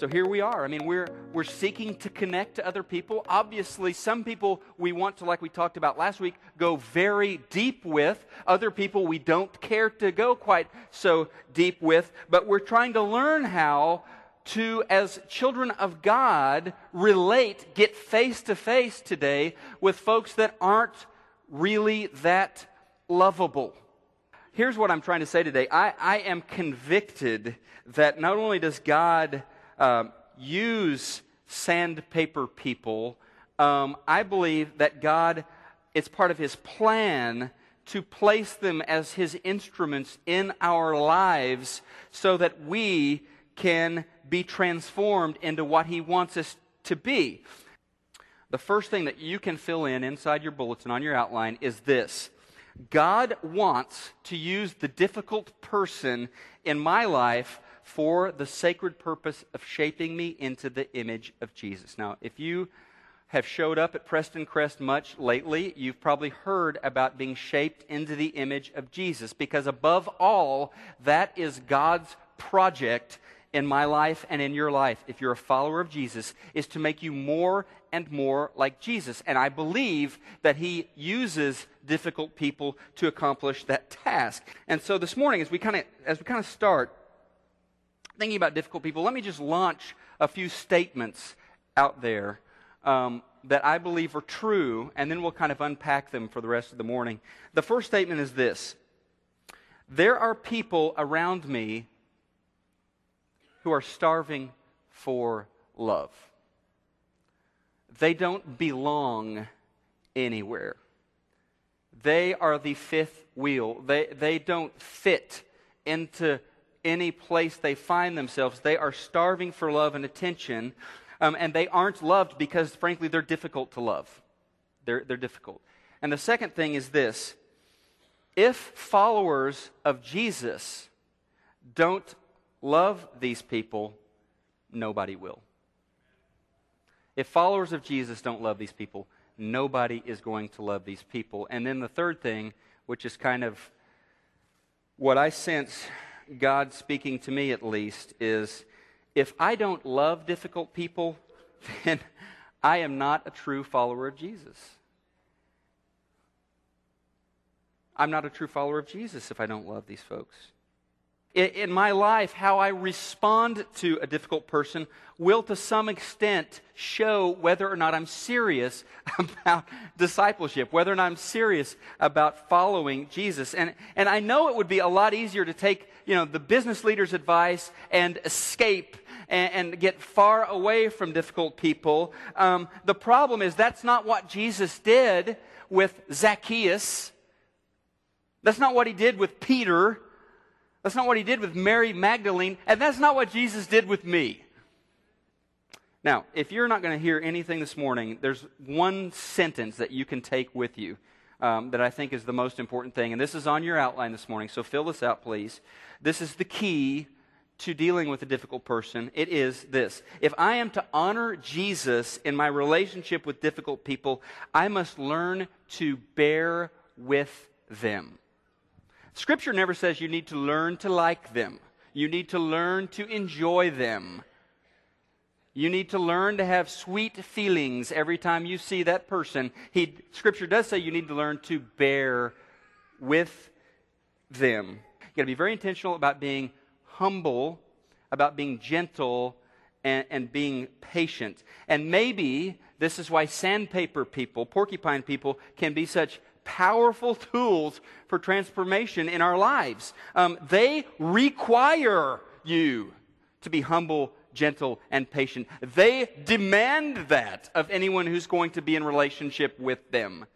So here we are. I mean, we're, we're seeking to connect to other people. Obviously, some people we want to, like we talked about last week, go very deep with. Other people we don't care to go quite so deep with. But we're trying to learn how to, as children of God, relate, get face to face today with folks that aren't really that lovable. Here's what I'm trying to say today I, I am convicted that not only does God um, use sandpaper people, um, I believe that God, it's part of His plan to place them as His instruments in our lives so that we can be transformed into what He wants us to be. The first thing that you can fill in inside your bulletin on your outline is this God wants to use the difficult person in my life for the sacred purpose of shaping me into the image of Jesus. Now, if you have showed up at Preston Crest much lately, you've probably heard about being shaped into the image of Jesus because, above all, that is God's project in my life and in your life, if you're a follower of Jesus, is to make you more and more like Jesus. And I believe that He uses difficult people to accomplish that task. And so this morning, as we kind of as we kind of start thinking about difficult people, let me just launch a few statements out there um, that I believe are true, and then we'll kind of unpack them for the rest of the morning. The first statement is this There are people around me who are starving for love. They don't belong anywhere. They are the fifth wheel. They, they don't fit into any place they find themselves. They are starving for love and attention, um, and they aren't loved because, frankly, they're difficult to love. They're, they're difficult. And the second thing is this if followers of Jesus don't love these people, nobody will. If followers of Jesus don't love these people, nobody is going to love these people. And then the third thing, which is kind of what I sense God speaking to me at least, is if I don't love difficult people, then I am not a true follower of Jesus. I'm not a true follower of Jesus if I don't love these folks in my life, how I respond to a difficult person will to some extent show whether or not I'm serious about discipleship, whether or not I'm serious about following Jesus. And, and I know it would be a lot easier to take, you know, the business leader's advice and escape and, and get far away from difficult people. Um, the problem is that's not what Jesus did with Zacchaeus. That's not what he did with Peter. That's not what he did with Mary Magdalene, and that's not what Jesus did with me. Now, if you're not going to hear anything this morning, there's one sentence that you can take with you um, that I think is the most important thing. And this is on your outline this morning, so fill this out, please. This is the key to dealing with a difficult person. It is this If I am to honor Jesus in my relationship with difficult people, I must learn to bear with them. Scripture never says you need to learn to like them. You need to learn to enjoy them. You need to learn to have sweet feelings every time you see that person. He, scripture does say you need to learn to bear with them. You got to be very intentional about being humble, about being gentle, and, and being patient. And maybe this is why sandpaper people, porcupine people, can be such powerful tools for transformation in our lives. Um, they require you to be humble, gentle, and patient. They demand that of anyone who's going to be in relationship with them.